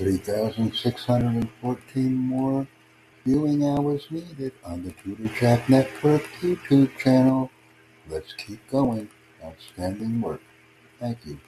three thousand six hundred and fourteen more viewing hours needed on the Tutor Chat Network YouTube channel. Let's keep going. Outstanding work. Thank you.